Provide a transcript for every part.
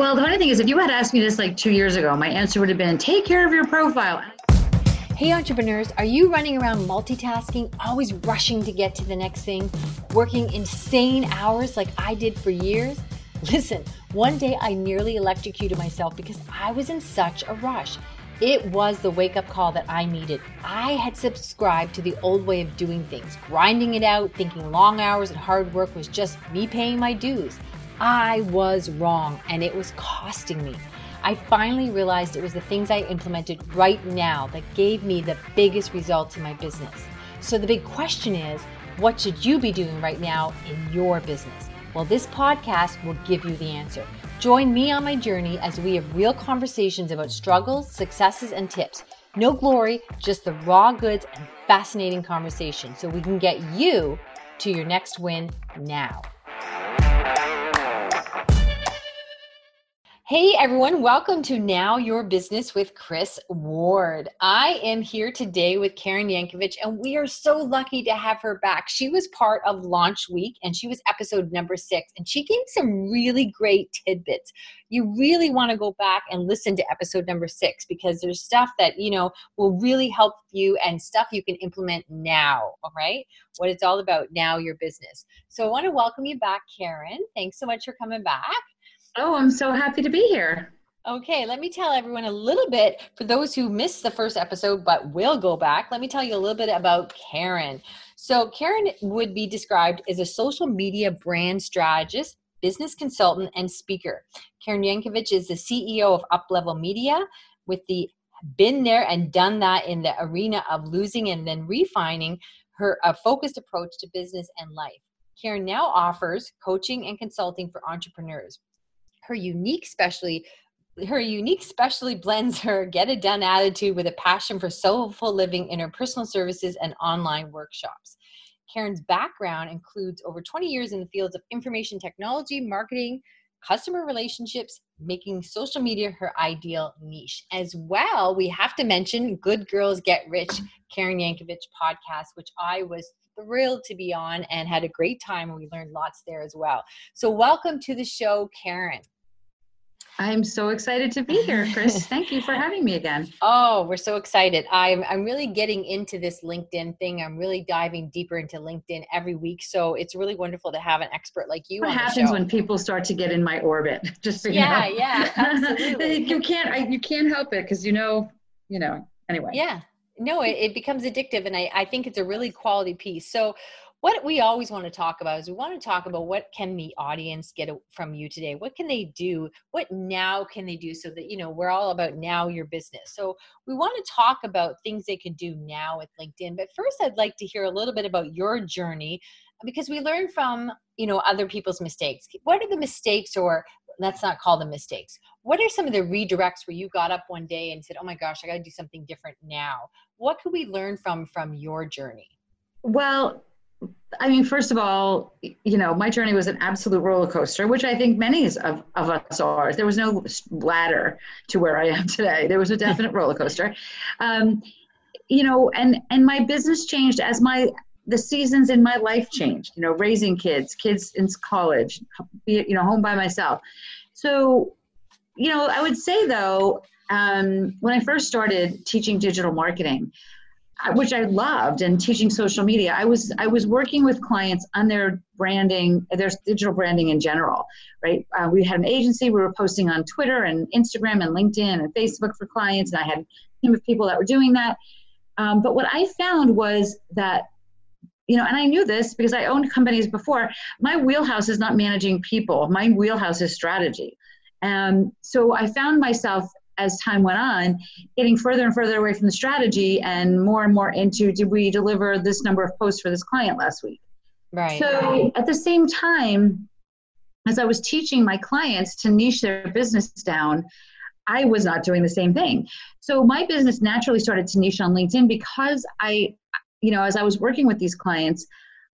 Well, the funny thing is, if you had asked me this like two years ago, my answer would have been take care of your profile. Hey, entrepreneurs, are you running around multitasking, always rushing to get to the next thing, working insane hours like I did for years? Listen, one day I nearly electrocuted myself because I was in such a rush. It was the wake up call that I needed. I had subscribed to the old way of doing things, grinding it out, thinking long hours and hard work was just me paying my dues. I was wrong and it was costing me. I finally realized it was the things I implemented right now that gave me the biggest results in my business. So the big question is what should you be doing right now in your business? Well, this podcast will give you the answer. Join me on my journey as we have real conversations about struggles, successes, and tips. No glory, just the raw goods and fascinating conversation so we can get you to your next win now. Hey everyone, welcome to Now Your Business with Chris Ward. I am here today with Karen Yankovich, and we are so lucky to have her back. She was part of Launch Week and she was episode number six, and she gave some really great tidbits. You really want to go back and listen to episode number six because there's stuff that you know will really help you and stuff you can implement now. All right, what it's all about now, your business. So I want to welcome you back, Karen. Thanks so much for coming back. Oh, I'm so happy to be here. Okay, let me tell everyone a little bit for those who missed the first episode but will go back. Let me tell you a little bit about Karen. So, Karen would be described as a social media brand strategist, business consultant, and speaker. Karen Yankovich is the CEO of Uplevel Media with the been there and done that in the arena of losing and then refining her a focused approach to business and life. Karen now offers coaching and consulting for entrepreneurs her unique specially her unique specially blends her get it done attitude with a passion for soulful living in her personal services and online workshops. Karen's background includes over 20 years in the fields of information technology, marketing, customer relationships, making social media her ideal niche. As well, we have to mention Good Girls Get Rich, Karen Yankovich podcast, which I was thrilled to be on and had a great time and we learned lots there as well. So welcome to the show, Karen. I'm so excited to be here, Chris. Thank you for having me again. Oh, we're so excited. I'm I'm really getting into this LinkedIn thing. I'm really diving deeper into LinkedIn every week. So it's really wonderful to have an expert like you. What happens when people start to get in my orbit? Just so yeah, you know. yeah, absolutely. you can't I, you can't help it because you know you know anyway. Yeah, no, it, it becomes addictive, and I I think it's a really quality piece. So what we always want to talk about is we want to talk about what can the audience get from you today? What can they do? What now can they do so that you know we're all about now your business? So we want to talk about things they can do now with linkedin but first i'd like to hear a little bit about your journey because we learn from you know other people's mistakes what are the mistakes or let's not call them mistakes what are some of the redirects where you got up one day and said oh my gosh i got to do something different now what could we learn from from your journey well I mean, first of all, you know, my journey was an absolute roller coaster, which I think many of, of us are. There was no ladder to where I am today. There was a definite roller coaster. Um, you know, and and my business changed as my the seasons in my life changed. You know, raising kids, kids in college, you know, home by myself. So, you know, I would say though, um, when I first started teaching digital marketing, which I loved and teaching social media. I was I was working with clients on their branding, their digital branding in general, right? Uh, we had an agency. We were posting on Twitter and Instagram and LinkedIn and Facebook for clients, and I had a team of people that were doing that. Um, but what I found was that you know, and I knew this because I owned companies before. My wheelhouse is not managing people. My wheelhouse is strategy. And so I found myself as time went on, getting further and further away from the strategy and more and more into did we deliver this number of posts for this client last week? Right. So right. at the same time, as I was teaching my clients to niche their business down, I was not doing the same thing. So my business naturally started to niche on LinkedIn because I, you know, as I was working with these clients,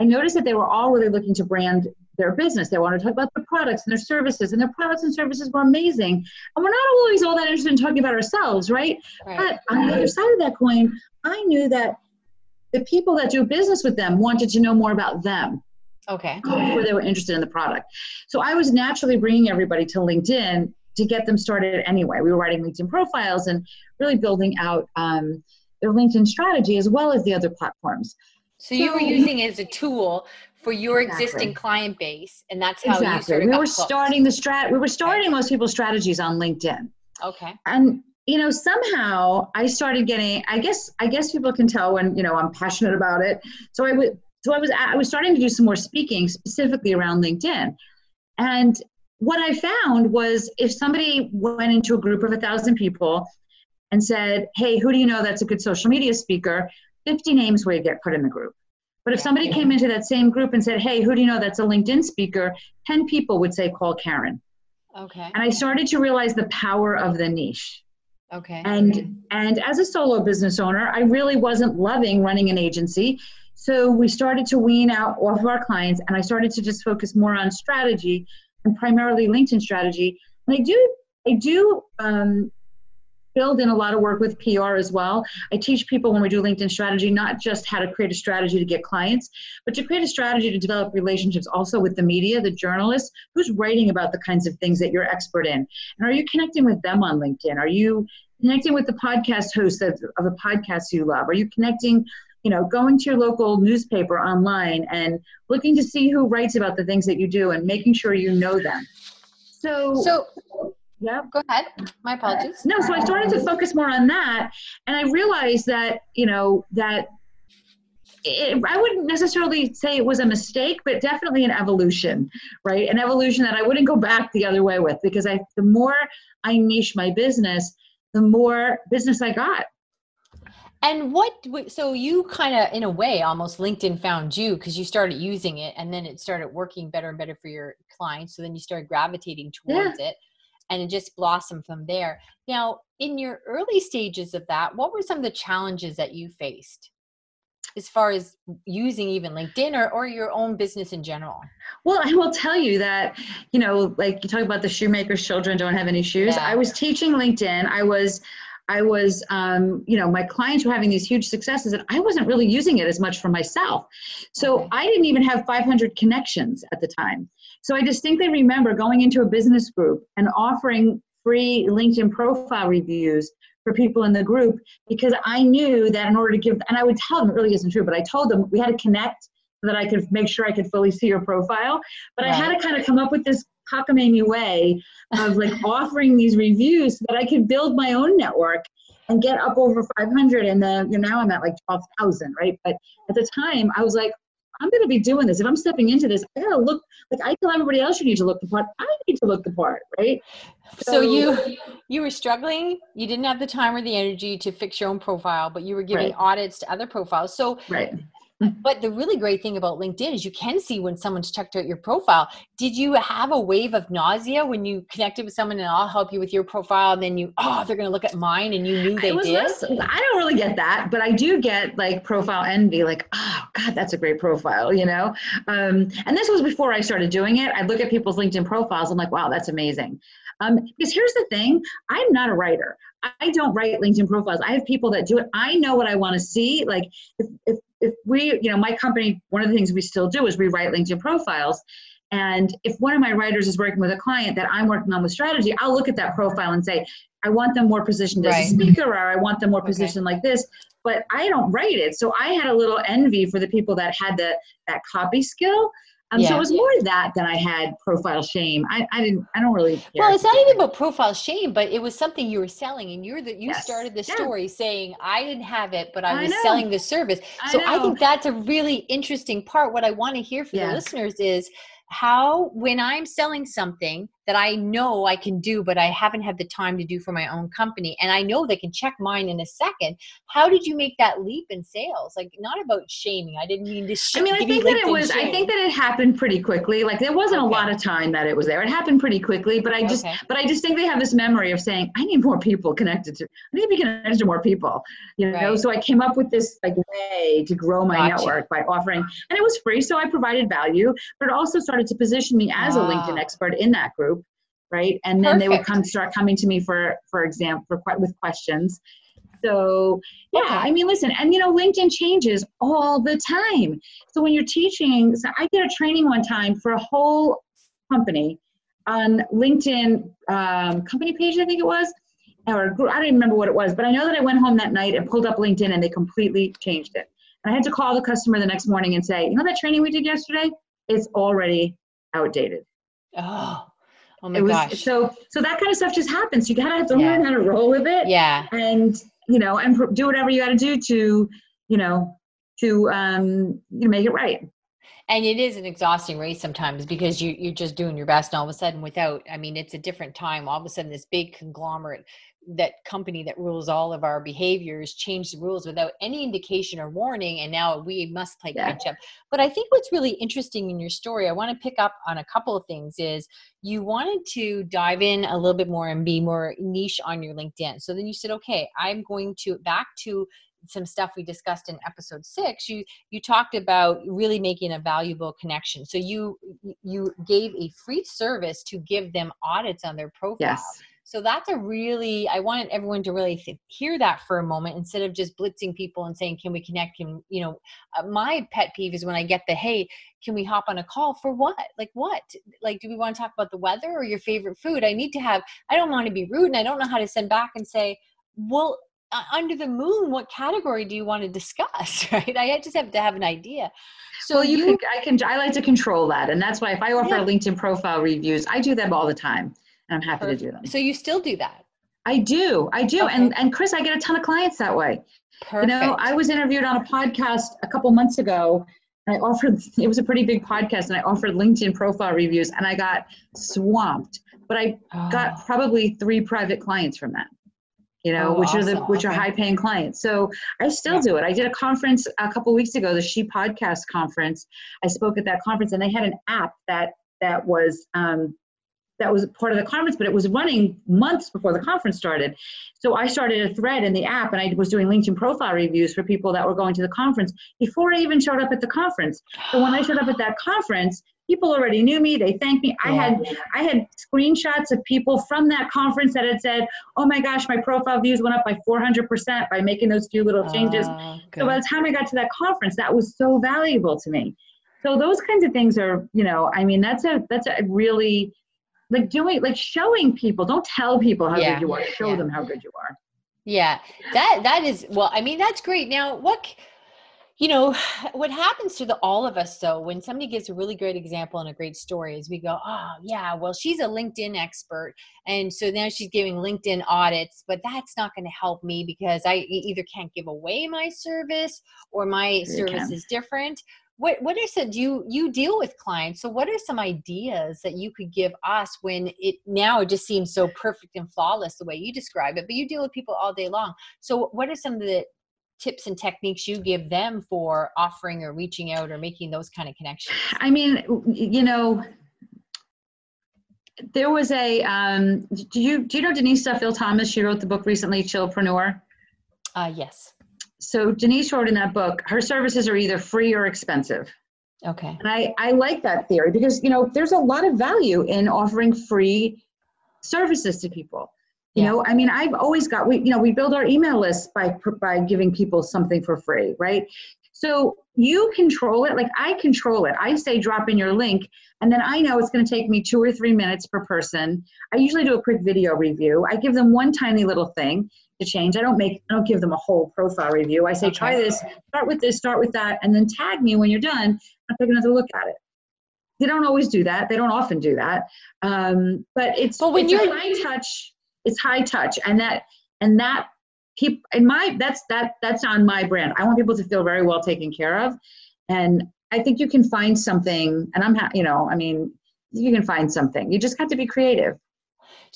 I noticed that they were all really looking to brand their business. They wanted to talk about their products and their services, and their products and services were amazing. And we're not always all that interested in talking about ourselves, right? right. But on the other side of that coin, I knew that the people that do business with them wanted to know more about them. Okay. Before they were interested in the product. So I was naturally bringing everybody to LinkedIn to get them started anyway. We were writing LinkedIn profiles and really building out um, their LinkedIn strategy as well as the other platforms. So you were using it as a tool for your exactly. existing client base, and that's how exactly. you started. We were starting the strat. We were starting most people's strategies on LinkedIn. Okay. And you know somehow I started getting. I guess I guess people can tell when you know I'm passionate about it. So I would. So I was I was starting to do some more speaking specifically around LinkedIn, and what I found was if somebody went into a group of a thousand people and said, "Hey, who do you know that's a good social media speaker?" 50 names would get put in the group. But if somebody came into that same group and said, Hey, who do you know that's a LinkedIn speaker? 10 people would say, Call Karen. Okay. And I started to realize the power of the niche. Okay. And and as a solo business owner, I really wasn't loving running an agency. So we started to wean out off of our clients and I started to just focus more on strategy and primarily LinkedIn strategy. And I do I do um, build in a lot of work with PR as well. I teach people when we do LinkedIn strategy, not just how to create a strategy to get clients, but to create a strategy to develop relationships also with the media, the journalists, who's writing about the kinds of things that you're expert in. And are you connecting with them on LinkedIn? Are you connecting with the podcast hosts of, of the podcasts you love? Are you connecting you know, going to your local newspaper online and looking to see who writes about the things that you do and making sure you know them. So, so yeah. Go ahead. My uh, apologies. No, so I started to focus more on that, and I realized that you know that it, I wouldn't necessarily say it was a mistake, but definitely an evolution, right? An evolution that I wouldn't go back the other way with because I the more I niche my business, the more business I got. And what, so you kind of, in a way, almost LinkedIn found you because you started using it and then it started working better and better for your clients. So then you started gravitating towards yeah. it and it just blossomed from there. Now, in your early stages of that, what were some of the challenges that you faced? as far as using even LinkedIn or, or your own business in general? Well, I will tell you that, you know, like you talk about the shoemaker's children don't have any shoes. Yeah. I was teaching LinkedIn. I was, I was, um, you know, my clients were having these huge successes and I wasn't really using it as much for myself. So okay. I didn't even have 500 connections at the time. So I distinctly remember going into a business group and offering free LinkedIn profile reviews for people in the group because I knew that in order to give, and I would tell them it really isn't true, but I told them we had to connect so that I could make sure I could fully see your profile. But right. I had to kind of come up with this cockamamie way of like offering these reviews so that I could build my own network and get up over 500 and then you know, now I'm at like 12,000, right? But at the time I was like, I'm going to be doing this. If I'm stepping into this, I got to look like I tell everybody else you need to look the part. I need to look the part, right? So, so you you were struggling. You didn't have the time or the energy to fix your own profile, but you were giving right. audits to other profiles. So right but the really great thing about LinkedIn is you can see when someone's checked out your profile. Did you have a wave of nausea when you connected with someone and I'll help you with your profile? And then you, oh, they're going to look at mine and you knew they did? Less, I don't really get that, but I do get like profile envy, like, oh, God, that's a great profile, you know? Um, and this was before I started doing it. I'd look at people's LinkedIn profiles. I'm like, wow, that's amazing. Um, because here's the thing I'm not a writer. I don't write LinkedIn profiles. I have people that do it. I know what I want to see. Like if, if, if we, you know, my company, one of the things we still do is we write LinkedIn profiles. And if one of my writers is working with a client that I'm working on with strategy, I'll look at that profile and say, I want them more positioned right. as a speaker or I want them more okay. positioned like this. But I don't write it. So I had a little envy for the people that had the, that copy skill um, yeah. So it was more that than I had profile shame. I, I didn't. I don't really. Care. Well, it's not even about profile shame, but it was something you were selling, and you're the you yes. started the story yeah. saying I didn't have it, but I was I selling the service. So I, I, think that's a really interesting part. What I want to hear from yeah. the listeners is how when i'm selling something that i know i can do but i haven't had the time to do for my own company and i know they can check mine in a second how did you make that leap in sales like not about shaming i didn't mean to sh- i mean i think that it was shame. i think that it happened pretty quickly like there wasn't okay. a lot of time that it was there it happened pretty quickly but i just okay. but i distinctly have this memory of saying i need more people connected to i need to be connected to more people you know right. so i came up with this like way to grow my gotcha. network by offering and it was free so i provided value but it also started started to position me as a LinkedIn ah. expert in that group, right? And then Perfect. they would come start coming to me for for example for with questions. So yeah, okay. I mean, listen, and you know, LinkedIn changes all the time. So when you're teaching, so I did a training one time for a whole company, on LinkedIn um, company page, I think it was, or I don't even remember what it was, but I know that I went home that night and pulled up LinkedIn and they completely changed it. And I had to call the customer the next morning and say, you know that training we did yesterday? It's already outdated. Oh, oh my it was, gosh. So, so that kind of stuff just happens. You gotta have to Yeah. learn how to roll with it. Yeah. And you know, and pr- do whatever you got to do to, you know, to um, you know, make it right. and it is an exhausting race sometimes because you you're just doing your best and all of a sudden without i mean it's a different time all of a sudden this big conglomerate that company that rules all of our behaviors changed the rules without any indication or warning and now we must play Yeah. catch up but i think what's really interesting in your story i want to pick up on a couple of things is you wanted to dive in a little bit more and be more niche on your linkedin so then you said okay i'm going to back to some stuff we discussed in episode six you you talked about really making a valuable connection so you you gave a free service to give them audits on their profile Yes. So that's a really i wanted everyone to really th- hear that for a moment instead of just blitzing people and saying can we connect? Can you know uh, my pet peeve is when i get the hey can we hop on a call for what? Like what? Like do we want to talk about the weather or your favorite food? I need to have i don't want to be rude and i don't know how to send back and say well uh, under the moon what category do you want to discuss right? I just have to have an idea. So well, you, you, can, I can, I like to control that, and that's why if I offer Yeah. LinkedIn profile reviews, I do them all the time, I'm happy to do them. so you still do that I do, I do, Okay. and and Chris, I get a ton of clients that way. perfect You know, I was interviewed on a podcast a couple months ago. And I offered it was a pretty big podcast, and I offered LinkedIn profile reviews, and I got swamped. But I Oh, got probably three private clients from that. You know, Oh, which are the awesome. which are high paying clients. So I still Yeah. do it. I did a conference a couple weeks ago, the She Podcast conference. I spoke at that conference, and they had an app that that was um, that was part of the conference, but it was running months before the conference started. So I started a thread in the app and I was doing LinkedIn profile reviews for people that were going to the conference before I even showed up at the conference. So when I showed up at that conference, people already knew me, they thanked me. I had I had screenshots of people from that conference that had said, "Oh my gosh, my profile views went up by 400% by making those few little changes." Oh, So by the time I got to that conference, that was so valuable to me. So those kinds of things are, you know, I mean, that's a that's a really like doing like showing people. Don't tell people how Yeah, good you are. Show yeah. them how good you are. Yeah, that that is well. I mean, that's great. Now, what you know, what happens to the all of us though when somebody gives a really great example and a great story is we go, oh yeah, well she's a LinkedIn expert, and so now she's giving LinkedIn audits, but that's not going to help me because i either can't give away my service or my you service can. is different. What what are some do you you deal with clients? So what are some ideas that you could give us when it now it just seems so perfect and flawless the way you describe it, but you deal with people all day long. So what are some of the tips and techniques you give them for offering or reaching out or making those kind of connections? I mean, you know, there was a. Um, do you do you know Denise Duffield Thomas? She wrote the book recently, Chillpreneur. Uh yes. So Denise wrote in that book, her services are either free or expensive. Okay. And I, I like that theory because, you know, there's a lot of value in offering free services to people. You Yeah. know, I mean, I've always got, we, you know, we build our email list by, by giving people something for free, right? So you control it. Like I control it. I say drop in your link and then I know it's going to take me two or three minutes per person. I usually do a quick video review. I give them one tiny little thing to change. I don't make, I don't give them a whole profile review. I say, Okay. try this, start with this, start with that, and then tag me when you're done. I'll take another look at it. They don't always do that. They don't often do that. Um, but it's, But when it's you're- high touch, it's high touch. And that, and that keep in my, that's, that, that's on my brand. I want people to feel very well taken care of. And I think you can find something, and I'm, ha- you know, I mean, you can find something. You just have to be creative.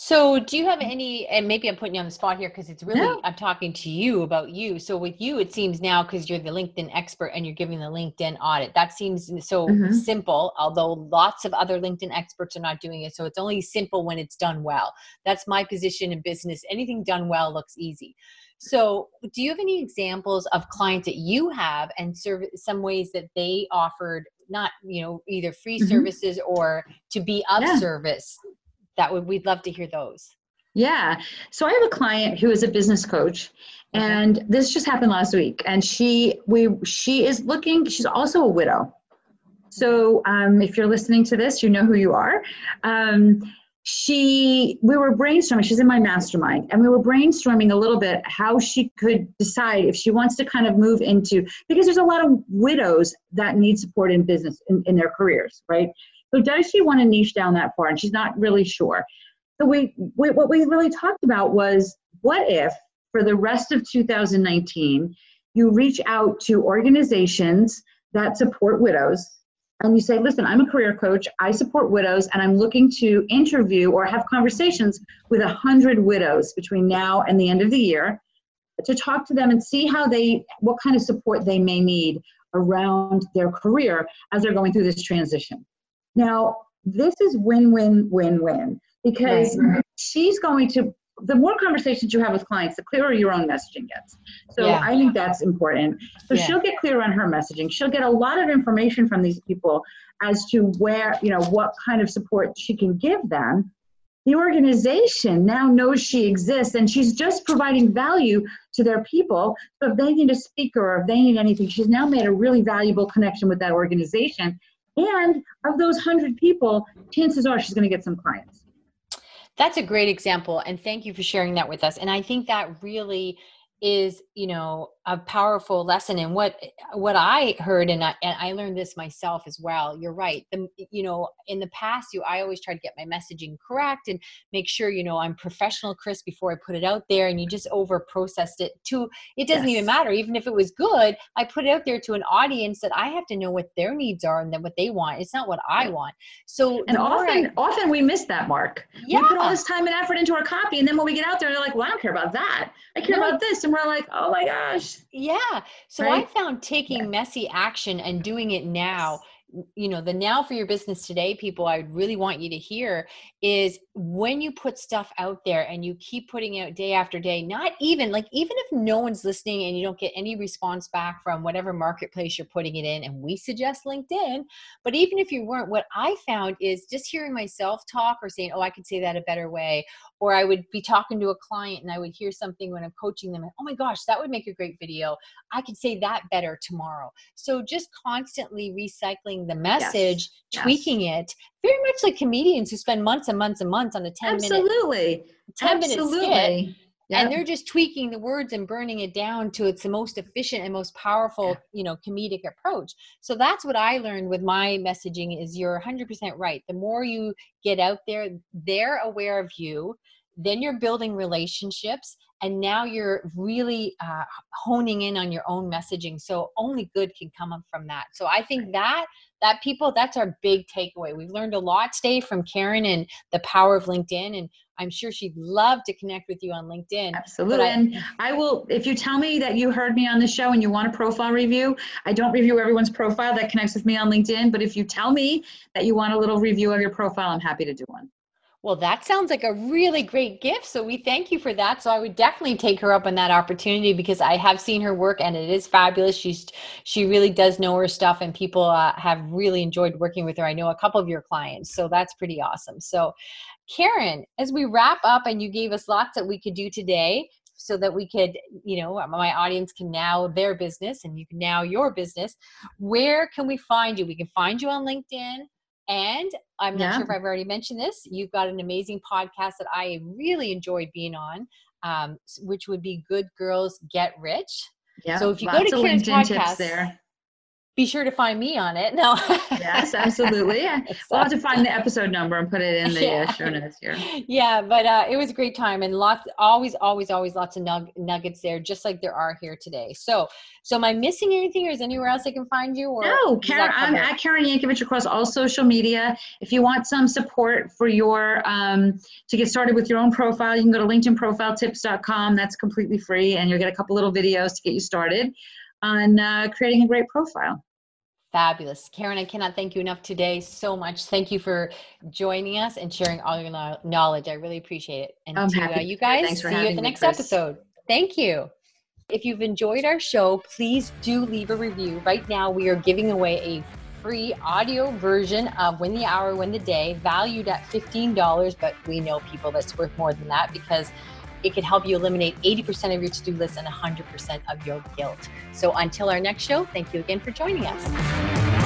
So, do you have any, and maybe I'm putting you on the spot here because it's really, No. I'm talking to you about you. So, with you, it seems now because you're the LinkedIn expert and you're giving the LinkedIn audit, that seems so Mhm. simple, although lots of other LinkedIn experts are not doing it. So, it's only simple when it's done well. That's my position in business. Anything done well looks easy. So, do you have any examples of clients that you have and serve some ways that they offered not, you know, either free Mhm. services or to be of Yeah. service? That would we'd love to hear those. Yeah. So I have a client who is a business coach and this just happened last week and she we she is looking she's also a widow. So um, if you're listening to this, you know who you are. Um, she we were brainstorming she's in my mastermind and we were brainstorming a little bit how she could decide if she wants to kind of move into because there's a lot of widows that need support in business in, in their careers right? So does she want to niche down that far? And she's not really sure. So we, we what we really talked about was what if for the rest of 2019 you reach out to organizations that support widows and you say, listen, I'm a career coach, I support widows, and I'm looking to interview or have conversations with 100 widows between now and the end of the year to talk to them and see how they, what kind of support they may need around their career as they're going through this transition. Now, this is win win win win because right. she's going to the more conversations you have with clients, the clearer your own messaging gets. So yeah. I think that's important. So yeah. she'll get clear on her messaging. She'll get a lot of information from these people as to where, you know, what kind of support she can give them. The organization now knows she exists and she's just providing value to their people. So if they need a speaker or if they need anything, she's now made a really valuable connection with that organization. And of those 100 people, chances are she's going to get some clients. That's a great example. And thank you for sharing that with us. And I think that really is you know a powerful lesson and what what i heard and I, and I learned this myself as well you're right the, you know in the past you i always try to get my messaging correct and make sure you know i'm professional chris before i put it out there and you just over processed it to it doesn't yes. even matter even if it was good i put it out there to an audience that i have to know what their needs are and then what they want it's not what i want so and often I, often we miss that mark yeah. we put all this time and effort into our copy and then when we get out there they're like well i don't care about that i care no. about this and we're like, oh my gosh. Yeah. So right? I found taking yeah. messy action and doing it now you know the now for your business today people i would really want you to hear is when you put stuff out there and you keep putting it out day after day not even like even if no one's listening and you don't get any response back from whatever marketplace you're putting it in and we suggest linkedin but even if you weren't what i found is just hearing myself talk or saying oh i could say that a better way or i would be talking to a client and i would hear something when i'm coaching them oh my gosh that would make a great video i could say that better tomorrow so just constantly recycling the message yes. tweaking yes. it very much like comedians who spend months and months and months on a 10 Absolutely. minute 10 Absolutely. minute skit Yep. and they're just tweaking the words and burning it down to its the most efficient and most powerful yeah. you know comedic approach. So that's what i learned with my messaging is you're 100% right. The more you get out there they're aware of you then you're building relationships and now you're really uh, honing in on your own messaging. So only good can come up from that. So i think that that people that's our big takeaway. We've learned a lot today from karen and the power of linkedin and i'm sure she'd love to connect with you on linkedin absolutely I, and i will if you tell me that you heard me on the show and you want a profile review i don't review everyone's profile that connects with me on linkedin but if you tell me that you want a little review of your profile i'm happy to do one well, that sounds like a really great gift. So we thank you for that. So I would definitely take her up on that opportunity because I have seen her work and it is fabulous. She's she really does know her stuff, and people uh, have really enjoyed working with her. I know a couple of your clients, so that's pretty awesome. So, Karen, as we wrap up, and you gave us lots that we could do today so that we could you know my audience can now their business and you can now your business where can we find you we can find you on linkedin and I'm not yeah. sure if I've already mentioned this. You've got an amazing podcast that I really enjoyed being on, um, which would be Good Girls Get Rich. Yeah. So if you go to Karen's podcast, there be sure to find me on it. No. yes, absolutely. we'll have to find the episode number and put it in the yeah. show notes here. Yeah, but uh, it was a great time and lots, always, always, always lots of nug- nuggets there, just like there are here today. So, so am I missing anything, or is anywhere else I can find you? Or no, Karen. I'm at Karen Yankovich across all social media. If you want some support for your um, to get started with your own profile, you can go to LinkedInProfileTips.com. That's completely free, and you'll get a couple little videos to get you started on uh, creating a great profile. Fabulous. Karen, I cannot thank you enough today so much. Thank you for joining us and sharing all your knowledge. I really appreciate it. And I'm to uh, you guys, see you at the next Chris. episode. Thank you. If you've enjoyed our show, please do leave a review. Right now, we are giving away a free audio version of Win the Hour, Win the Day, valued at $15. But we know people that's worth more than that because it can help you eliminate 80% of your to do list and 100% of your guilt. So until our next show, thank you again for joining us.